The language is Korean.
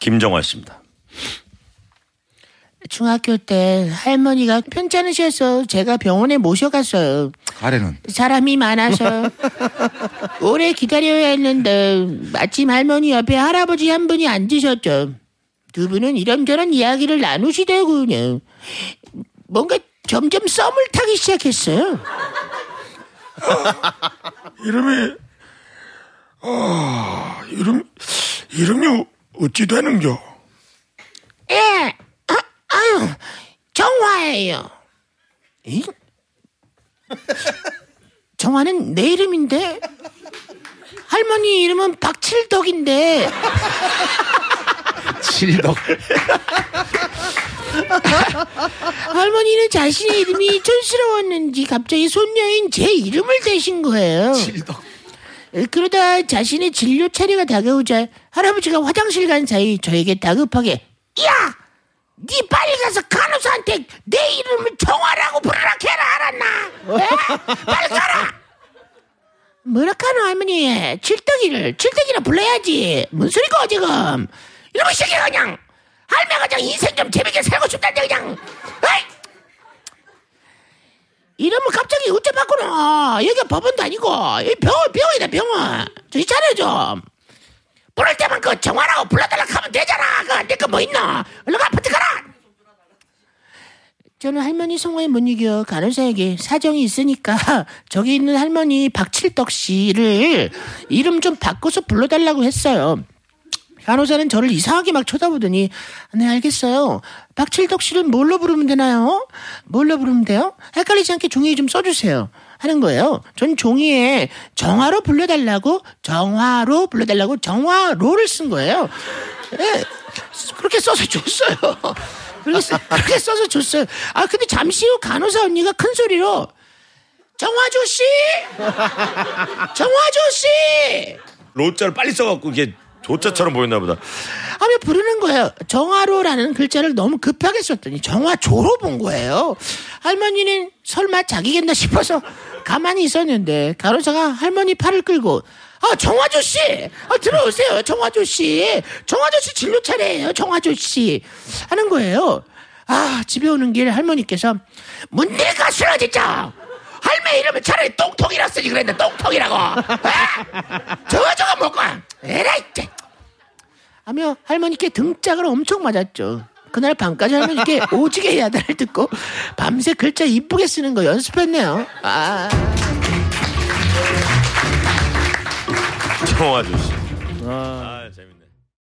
김정화 씨입니다. 중학교 때 할머니가 편찮으셔서 제가 병원에 모셔갔어요. 가래는 사람이 많아서 오래 기다려야 했는데 마침 할머니 옆에 할아버지 한 분이 앉으셨죠. 두 분은 이런저런 이야기를 나누시더군요. 뭔가 점점 썸을 타기 시작했어요. 이름이 아 이름 이름이 어찌 되는겨? 예, 아, 아유, 정화예요. 이? 정화는 내 이름인데 할머니 이름은 박칠덕인데 칠덕 할머니는 자신의 이름이 촌스러웠는지 갑자기 손녀인 제 이름을 대신 거예요. 칠덕 에, 그러다 자신의 진료 차례가 다가오자 할아버지가 화장실 간 사이 저에게 다급하게 야! 니 빨리 가서 간호사한테 내 이름을 정화라고 부르라 해라 알았나? 에? 빨리 가라! 뭐라카노 할머니 칠떡이를 칠떡이라 불러야지 뭔 소리고 지금 이놈의 새끼가 그냥 할매가 그냥 인생 좀 재밌게 살고 싶다는데 그냥 에이! 이름을 갑자기 바꾸노? 여기가 법원도 아니고 이 병원 병원이다 병원. 저기 잘해 좀. 부를 때만 그 정화라고 불러달라 하면 되잖아. 그 내거뭐 있나? 얼른 아파트 가라. 저는 할머니 성화에 못 이겨 간호사에게 사정이 있으니까 저기 있는 할머니 박칠덕 씨를 이름 좀 바꿔서 불러달라고 했어요. 간호사는 저를 이상하게 막 쳐다보더니 네 알겠어요. 박칠덕 씨를 뭘로 부르면 되나요? 뭘로 부르면 돼요? 헷갈리지 않게 종이에 좀 써주세요. 하는 거예요. 전 종이에 정화로 불러달라고 정화로 불러달라고 정화로를 쓴 거예요. 예, 그렇게 써서 줬어요. 그렇게 써서 줬어요. 아 근데 잠시 후 간호사 언니가 큰 소리로 정화조 씨, 정화조 씨. 로자를 빨리 써갖고 이게 조자처럼 보였나 보다. 하며 부르는 거예요. 정화로라는 글자를 너무 급하게 썼더니 정화조로 본 거예요. 할머니는 설마 자기겠나 싶어서 가만히 있었는데 간호사가 할머니 팔을 끌고 아 정화조 씨, 아 들어오세요, 정화조 씨, 정화조 씨 진료 차례예요, 정화조 씨 하는 거예요. 아 집에 오는 길 할머니께서 문들 가수라 진짜. 할매 이름은 차라리 똥통이라 쓰지 그랬는데 똥통이라고. 저거 저거 먹고 에라이 째. 하며 할머니께 등짝을 엄청 맞았죠. 그날 밤까지 할머니께 오지게 야단을 듣고 밤새 글자 이쁘게 쓰는 거 연습했네요. 아. 정화 아저씨.